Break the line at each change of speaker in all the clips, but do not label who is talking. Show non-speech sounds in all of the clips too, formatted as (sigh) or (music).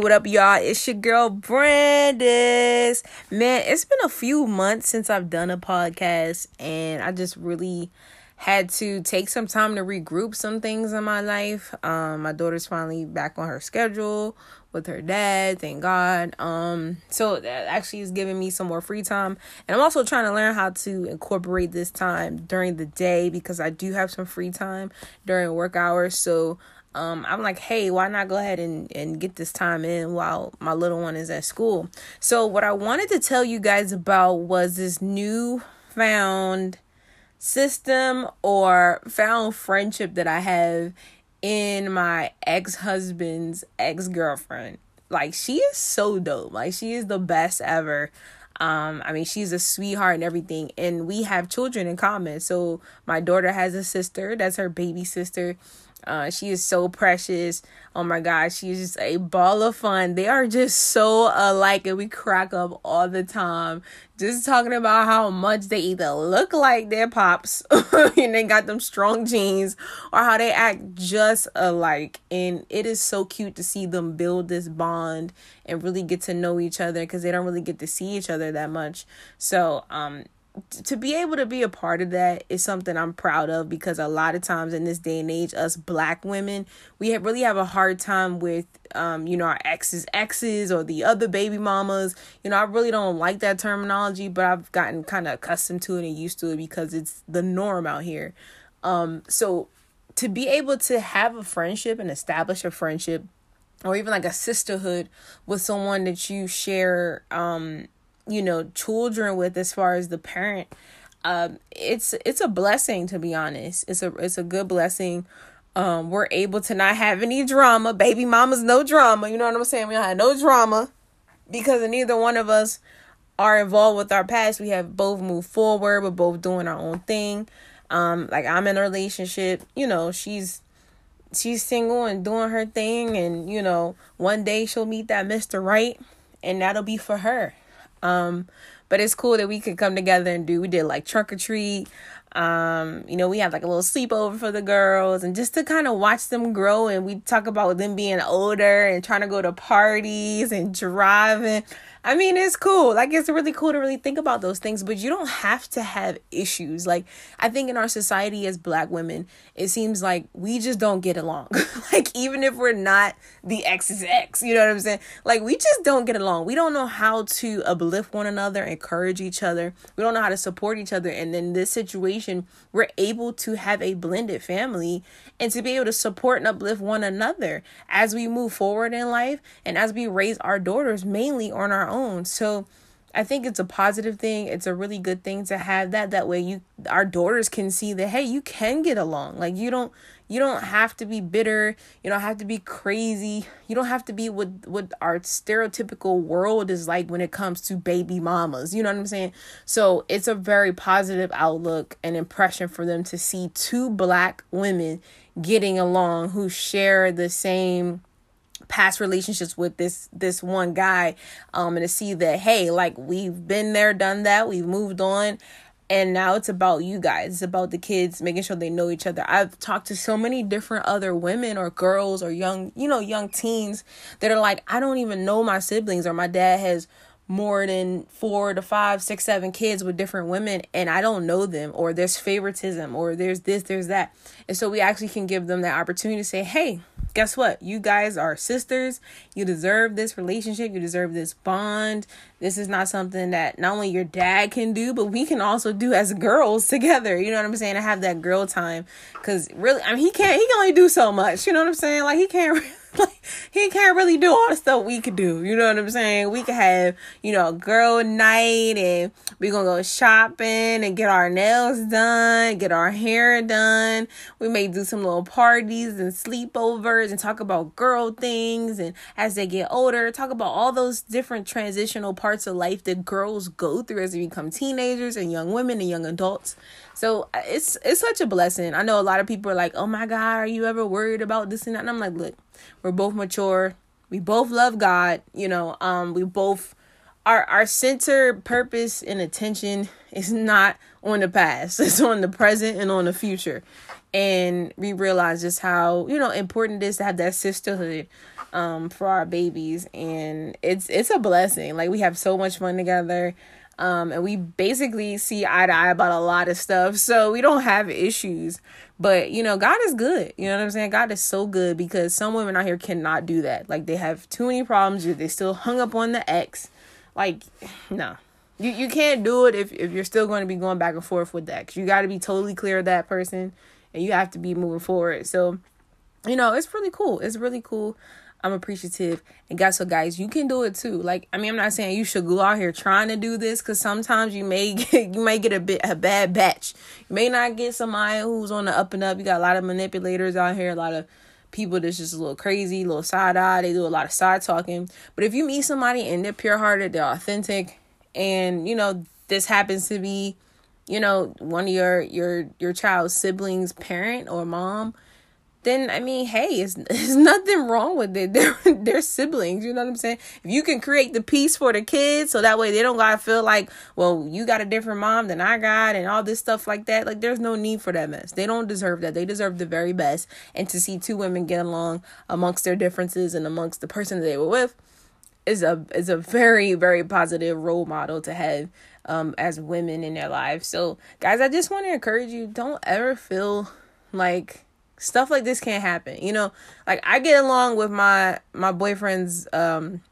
What up, y'all? It's your girl Brandis. Man, it's been a few months since I've done a podcast, and I just really had to take some time to regroup some things in my life. Um, my daughter's finally back on her schedule with her dad, thank God. Um, so that actually is giving me some more free time, and I'm also trying to learn how to incorporate this time during the day because I do have some free time during work hours. So um, I'm like, hey, why not go ahead and, and get this time in while my little one is at school? So, what I wanted to tell you guys about was this new found system or found friendship that I have in my ex husband's ex girlfriend. Like, she is so dope. Like, she is the best ever. Um, I mean, she's a sweetheart and everything, and we have children in common. So, my daughter has a sister, that's her baby sister uh, she is so precious. Oh my God, she's just a ball of fun. They are just so alike, and we crack up all the time. Just talking about how much they either look like their pops (laughs) and they got them strong genes, or how they act just alike. And it is so cute to see them build this bond and really get to know each other because they don't really get to see each other that much. So, um, to be able to be a part of that is something I'm proud of because a lot of times in this day and age, us black women, we have really have a hard time with, um, you know, our exes, exes or the other baby mamas. You know, I really don't like that terminology, but I've gotten kind of accustomed to it and used to it because it's the norm out here. Um, so to be able to have a friendship and establish a friendship or even like a sisterhood with someone that you share, um, you know children with as far as the parent um it's it's a blessing to be honest. It's a it's a good blessing. Um we're able to not have any drama. Baby mama's no drama. You know what i'm saying? We don't have no drama because neither one of us are involved with our past. We have both moved forward. We're both doing our own thing. Um like i'm in a relationship. You know she's she's single and doing her thing. And you know one day she'll meet that mr right and that'll be for her um, but it's cool that we could come together and do. We did like trunk or treat. Um, you know, we had like a little sleepover for the girls and just to kind of watch them grow. And we talk about them being older and trying to go to parties and driving. I mean, it's cool. Like, it's really cool to really think about those things, but you don't have to have issues. Like, I think in our society as black women, it seems like we just don't get along. (laughs) like, even if we're not the X's X, you know what I'm saying? Like, we just don't get along. We don't know how to uplift one another, encourage each other. We don't know how to support each other. And in this situation, we're able to have a blended family and to be able to support and uplift one another as we move forward in life and as we raise our daughters mainly on our own. So I think it's a positive thing. It's a really good thing to have that. That way you our daughters can see that hey, you can get along. Like you don't you don't have to be bitter. You don't have to be crazy. You don't have to be what what our stereotypical world is like when it comes to baby mamas. You know what I'm saying? So it's a very positive outlook and impression for them to see two black women getting along who share the same past relationships with this this one guy um and to see that hey like we've been there done that we've moved on and now it's about you guys it's about the kids making sure they know each other i've talked to so many different other women or girls or young you know young teens that are like i don't even know my siblings or my dad has more than four to five, six, seven kids with different women and I don't know them, or there's favoritism, or there's this, there's that. And so we actually can give them that opportunity to say, hey, guess what? You guys are sisters. You deserve this relationship. You deserve this bond. This is not something that not only your dad can do, but we can also do as girls together. You know what I'm saying? To have that girl time. Cause really, I mean, he can't, he can only do so much. You know what I'm saying? Like, he can't. (laughs) (laughs) he can't really do all the stuff we could do. You know what I'm saying? We could have, you know, a girl night and we're gonna go shopping and get our nails done, get our hair done. We may do some little parties and sleepovers and talk about girl things and as they get older, talk about all those different transitional parts of life that girls go through as they become teenagers and young women and young adults. So uh, it's it's such a blessing. I know a lot of people are like, "Oh my God, are you ever worried about this and that?" And I'm like, "Look, we're both mature. We both love God. You know, um, we both our our center, purpose, and attention is not on the past. (laughs) It's on the present and on the future. and we realize just how you know important it is to have that sisterhood um for our babies and it's it's a blessing like we have so much fun together um and we basically see eye to eye about a lot of stuff so we don't have issues but you know god is good you know what i'm saying god is so good because some women out here cannot do that like they have too many problems they still hung up on the ex like (sighs) no you, you can't do it if, if you're still going to be going back and forth with that. Cause you got to be totally clear of that person and you have to be moving forward. So, you know, it's really cool. It's really cool. I'm appreciative. And guess what, guys? You can do it too. Like, I mean, I'm not saying you should go out here trying to do this because sometimes you may (laughs) get you may get a bit a bad batch. You may not get somebody who's on the up and up. You got a lot of manipulators out here, a lot of people that's just a little crazy, a little side eye. They do a lot of side talking. But if you meet somebody and they're pure hearted, they're authentic, and you know this happens to be you know one of your your your child's siblings parent or mom then I mean, hey, it's, (laughs) there's nothing wrong with it. (laughs) They're, they're siblings, you know what I'm saying? If you can create the peace for the kids so that way they don't gotta feel like, well, you got a different mom than I got and all this stuff like that. Like, there's no need for that mess. They don't deserve that. They deserve the very best. And to see two women get along amongst their differences and amongst the person that they were with is a is a very very positive role model to have um as women in their lives. So guys, I just want to encourage you don't ever feel like stuff like this can't happen. You know, like I get along with my my boyfriend's um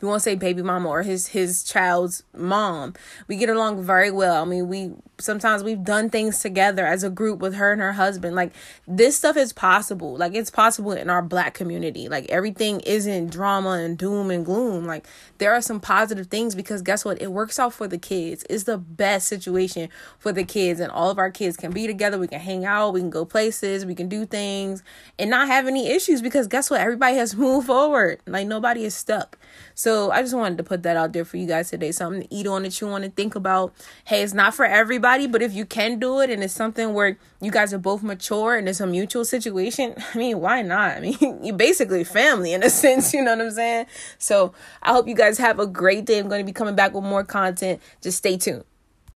we won't say baby mama or his his child's mom. We get along very well. I mean, we sometimes we've done things together as a group with her and her husband. Like this stuff is possible. Like it's possible in our black community. Like everything isn't drama and doom and gloom. Like there are some positive things because guess what? It works out for the kids. It's the best situation for the kids and all of our kids can be together. We can hang out, we can go places, we can do things and not have any issues because guess what? Everybody has (laughs) moved forward. Like nobody is stuck. So I just wanted to put that out there for you guys today. Something to eat on that you want to think about. Hey, it's not for everybody, but if you can do it and it's something where you guys are both mature and it's a mutual situation, (laughs) I mean, why not? I mean, (laughs) you basically family in a (laughs) sense, you know what I'm saying? So I hope you guys have a great day. I'm going to be coming back with more content. Just stay tuned.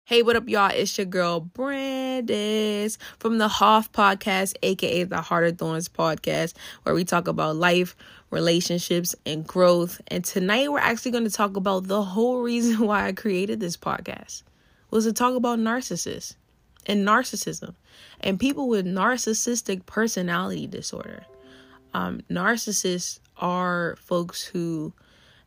Hey, what up, y'all? It's your girl Brandis from the Hoff Podcast, aka the Heart of Thorns Podcast, where we talk about life, relationships, and growth. And tonight we're actually going to talk about the whole reason why I created this podcast was to talk about narcissists and narcissism and people with narcissistic personality disorder. Um, narcissists are folks who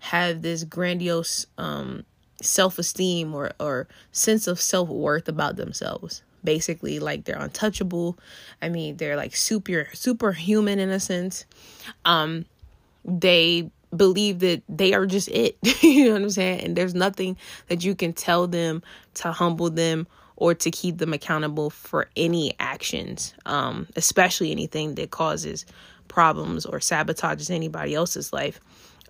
have this grandiose um, self esteem or, or sense of self worth about themselves. Basically, like they're untouchable. I mean, they're like super superhuman in a sense. Um, they believe that they are just it. (laughs) you know what I'm saying? And there's nothing that you can tell them to humble them or to keep them accountable for any actions, um, especially anything that causes problems or sabotages anybody else's life.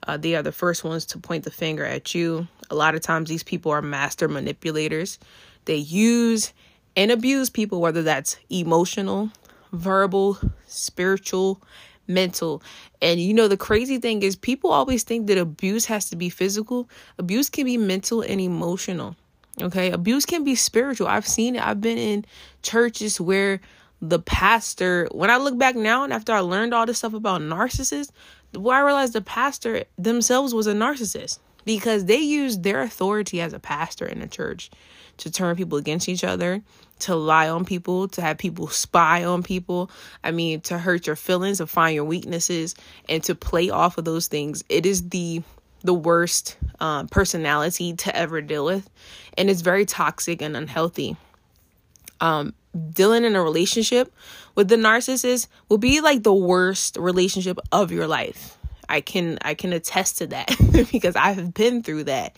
Uh, they are the first ones to point the finger at you. A lot of times, these people are master manipulators. They use and abuse people, whether that's emotional, verbal, spiritual, mental. And you know, the crazy thing is, people always think that abuse has to be physical, abuse can be mental and emotional. Okay, abuse can be spiritual. I've seen it, I've been in churches where the pastor, when I look back now and after I learned all this stuff about narcissists, where I realized the pastor themselves was a narcissist because they use their authority as a pastor in a church to turn people against each other, to lie on people, to have people spy on people. I mean, to hurt your feelings, to find your weaknesses, and to play off of those things. It is the the worst um, personality to ever deal with, and it's very toxic and unhealthy. Um, dealing in a relationship with the narcissist will be like the worst relationship of your life. I can I can attest to that (laughs) because I have been through that.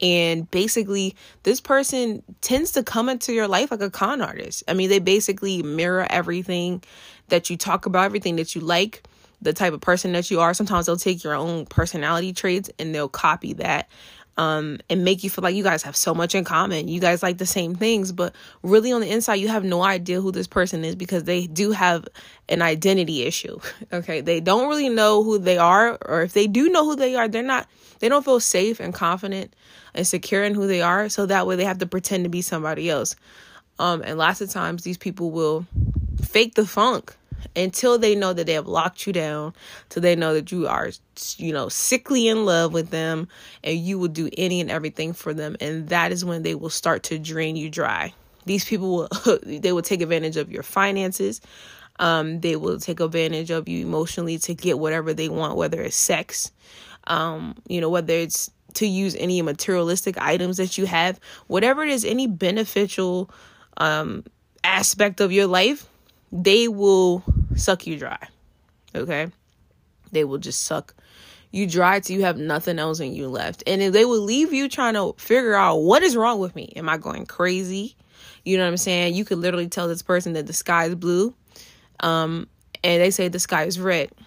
And basically, this person tends to come into your life like a con artist. I mean, they basically mirror everything that you talk about, everything that you like, the type of person that you are. Sometimes they'll take your own personality traits and they'll copy that um, and make you feel like you guys have so much in common. You guys like the same things, but really on the inside, you have no idea who this person is because they do have an identity issue. (laughs) Okay. They don't really know who they are, or if they do know who they are, they're not, they don't feel safe and confident and secure in who they are. So that way they have to pretend to be somebody else. Um, and lots of times these people will fake the funk until they know that they have locked you down, till they know that you are, you know, sickly in love with them and you will do any and everything for them. And that is when they will start to drain you dry. These people will, (laughs) they will take advantage of your finances. Um, they will take advantage of you emotionally to get whatever they want, whether it's sex, um, you know, whether it's to use any materialistic items that you have, whatever it is, any beneficial um, aspect of your life, they will suck you dry. Okay? They will just suck you dry till you have nothing else in you left. And if they will leave you trying to figure out what is wrong with me. Am I going crazy? You know what I'm saying? You could literally tell this person that the sky is blue. Um, and they say the sky is red. (laughs)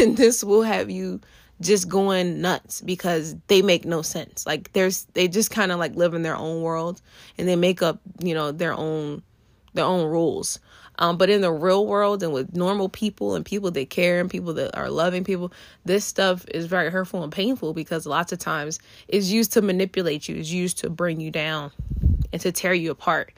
And this will have you just going nuts because they make no sense. Like there's they just kind of like live in their own world and they make up, you know, their own their own rules. Um, but in the real world and with normal people and people that care and people that are loving people, this stuff is very hurtful and painful because lots of times it's used to manipulate you, it's used to bring you down and to tear you apart.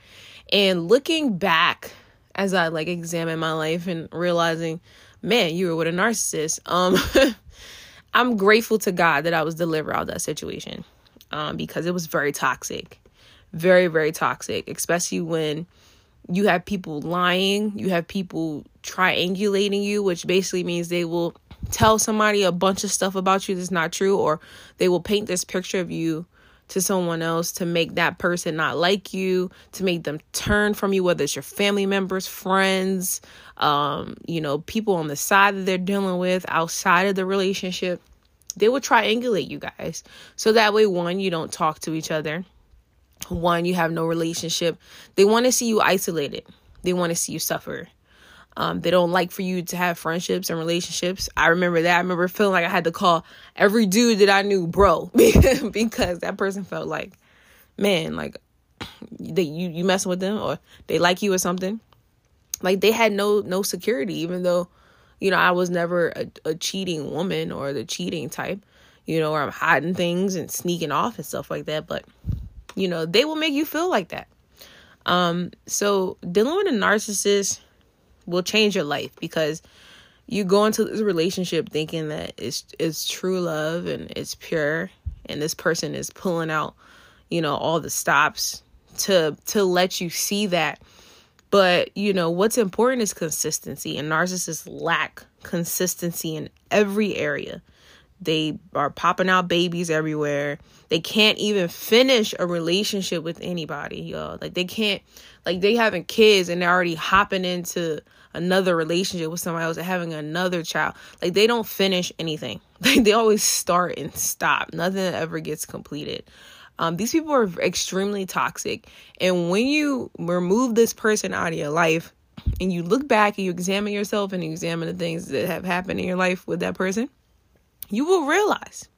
And looking back as I like examine my life and realizing, man, you were with a narcissist. Um, (laughs) I'm grateful to God that I was delivered out of that situation um, because it was very toxic, very very toxic, especially when you have people lying, you have people triangulating you, which basically means they will tell somebody a bunch of stuff about you that's not true, or they will paint this picture of you to someone else to make that person not like you, to make them turn from you, whether it's your family members, friends, um, you know, people on the side that they're dealing with outside of the relationship. They will triangulate you guys. So that way, one, you don't talk to each other one you have no relationship. They want to see you isolated. They want to see you suffer. Um, they don't like for you to have friendships and relationships. I remember that. I remember feeling like i had to call every dude that i knew bro (laughs) because that person felt like man like they you you messing with them or they like you or something. Like they had no no security even though you know i was never a, a cheating woman or the cheating type you know or i'm hiding things and sneaking off and stuff like that. But you know, they will make you feel like that. Um, so dealing with a narcissist will change your life because you go into this relationship thinking that it's it's true love and it's pure and this person is pulling out, you know, all the stops to to let you see that. But, you know, what's important is consistency and narcissists lack consistency in every area. They are popping out babies everywhere. They can't even finish a relationship with anybody, y'all. Like they can't like they having kids and they're already hopping into another relationship with somebody else and having another child. Like they don't finish anything. (laughs) Like they always start and stop. Nothing ever gets completed. Um, these people are extremely toxic. And when you remove this person out of your life and you look back and you examine yourself and you examine the things that have happened in your life with that person, you will realize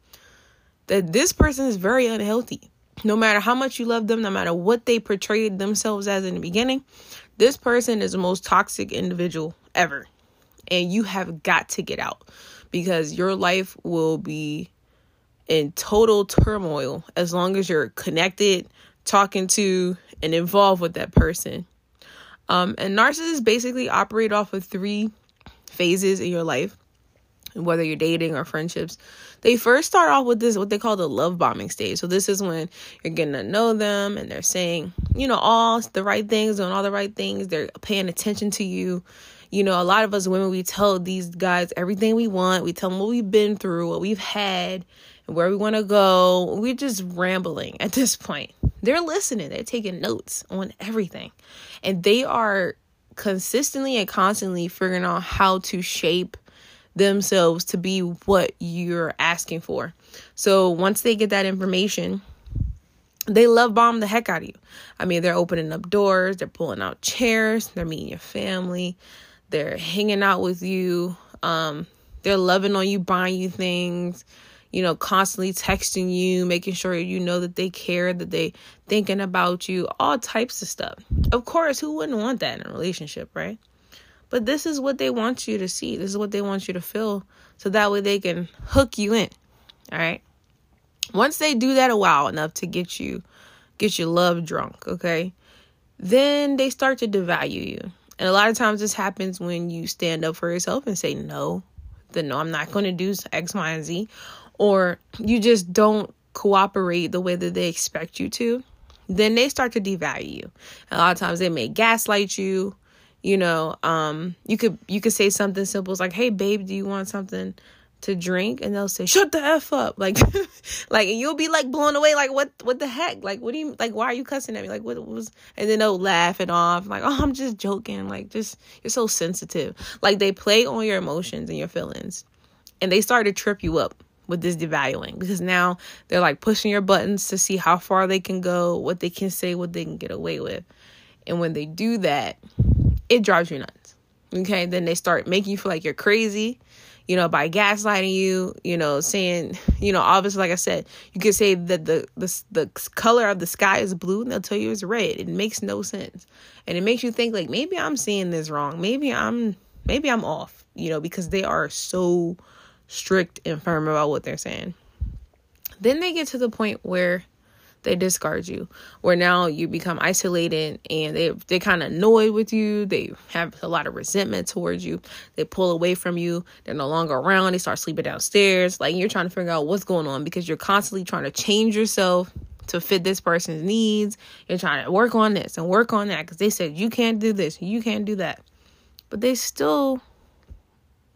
that this person is very unhealthy. No matter how much you love them, no matter what they portrayed themselves as in the beginning, this person is the most toxic individual ever. And you have got to get out because your life will be in total turmoil as long as you're connected, talking to, and involved with that person. Um, and narcissists basically operate off of three phases in your life whether you're dating or friendships, they first start off with this what they call the love bombing stage. So this is when you're getting to know them and they're saying, you know, all the right things, doing all the right things, they're paying attention to you. You know, a lot of us women we tell these guys everything we want. We tell them what we've been through, what we've had, and where we want to go. We're just rambling at this point. They're listening, they're taking notes on everything. And they are consistently and constantly figuring out how to shape themselves to be what you're asking for. So once they get that information, they love bomb the heck out of you. I mean, they're opening up doors, they're pulling out chairs, they're meeting your family, they're hanging out with you, um, they're loving on you, buying you things, you know, constantly texting you, making sure you know that they care, that they thinking about you, all types of stuff. Of course, who wouldn't want that in a relationship, right? But this is what they want you to see. This is what they want you to feel. So that way they can hook you in. All right. Once they do that a while enough to get you get your love drunk, okay? Then they start to devalue you. And a lot of times this happens when you stand up for yourself and say no, then no, I'm not going to do X, Y, and Z. Or you just don't cooperate the way that they expect you to. Then they start to devalue you. A lot of times they may gaslight you. You know, um, you could you could say something simple as like, "Hey, babe, do you want something?" to drink? And they'll say shut the f up. (laughs) Like like and you'll be like blown away like what what the heck? Like what do you like why are you cussing at me? Like what was and then they'll laugh it off like oh i'm just joking. Like just you're so sensitive. Like they play on your emotions and your feelings and they start to trip you up with this devaluing because now they're like pushing your buttons to see how far they can go what they can say what they can get away with. And when they do that it drives you nuts okay then they start making you feel like you're crazy you know, by gaslighting you, you know, saying, you know, obviously, like I said, you could say that the, the, the color of the sky is blue and they'll tell you it's red. It makes no sense. And it makes you think like, maybe I'm seeing this wrong. Maybe I'm, maybe I'm off, you know, because they are so strict and firm about what they're saying. Then they get to the point where they discard you. Where now you become isolated and they they kind of annoyed with you. They have a lot of resentment towards you. They pull away from you. They're no longer around. They start sleeping downstairs. Like you're trying to figure out what's going on because you're constantly trying to change yourself to fit this person's needs. You're trying to work on this and work on that because they said you can't do this. You can't do that. But they still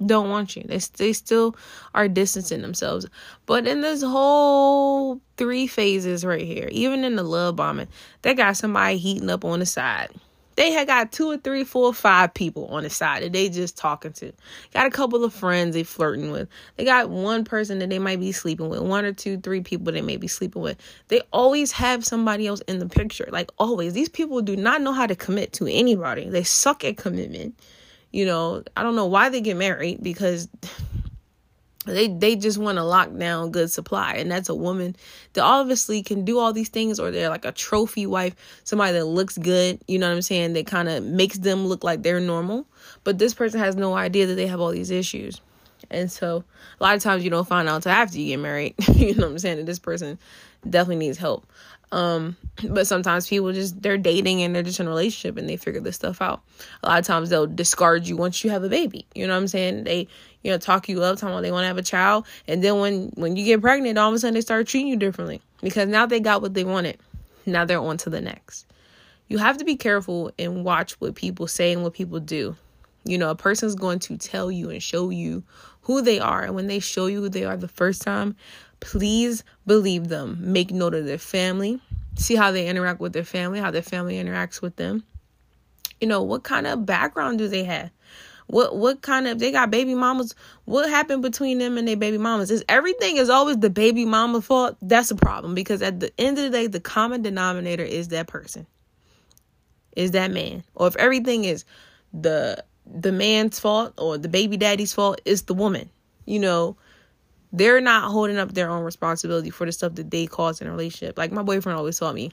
don't want you. They they still are distancing themselves. But in this whole three phases right here, even in the love bombing, they got somebody heating up on the side. They had got two or three, four, five people on the side that they just talking to. Got a couple of friends they flirting with. They got one person that they might be sleeping with, one or two, three people they may be sleeping with. They always have somebody else in the picture. Like always. These people do not know how to commit to anybody. They suck at commitment you know, I don't know why they get married because they they just want to lock down good supply. And that's a woman that obviously can do all these things or they're like a trophy wife somebody that looks good you know what i'm saying that kind of makes them look like they're normal. But this person has no idea that they have all these issues. And so a lot of times you don't find out until after you get married (laughs) you know what i'm saying that this person definitely needs help um, but sometimes people just they're dating and they're just in a relationship and they figure this stuff out. A lot of times they'll discard you once you have a baby. You know what I'm saying? They you know talk you up, talking about they want to have a child, and then when when you get pregnant, all of a sudden they start treating you differently because now they got what they wanted. Now they're on to the next. You have to be careful and watch what people say and what people do. You know, a person's going to tell you and show you who they are, and when they show you who they are the first time, Please believe them. Make note of their family. See how they interact with their family, how their family interacts with them. You know, what kind of background do they have? What what kind of they got baby mamas? What happened between them and their baby mamas? Is everything is always the baby mama fault? That's a problem because at the end of the day, the common denominator is that person. Is that man. Or if everything is the the man's fault or the baby daddy's fault, it's the woman. You know, they're not holding up their own responsibility for the stuff that they cause in a relationship. Like my boyfriend always taught me,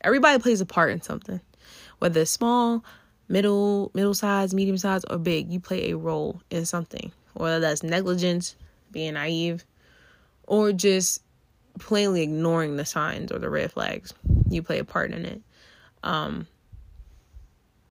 everybody plays a part in something, whether it's small, middle, middle size, medium size, or big. You play a role in something, whether that's negligence, being naive, or just plainly ignoring the signs or the red flags. You play a part in it. Um,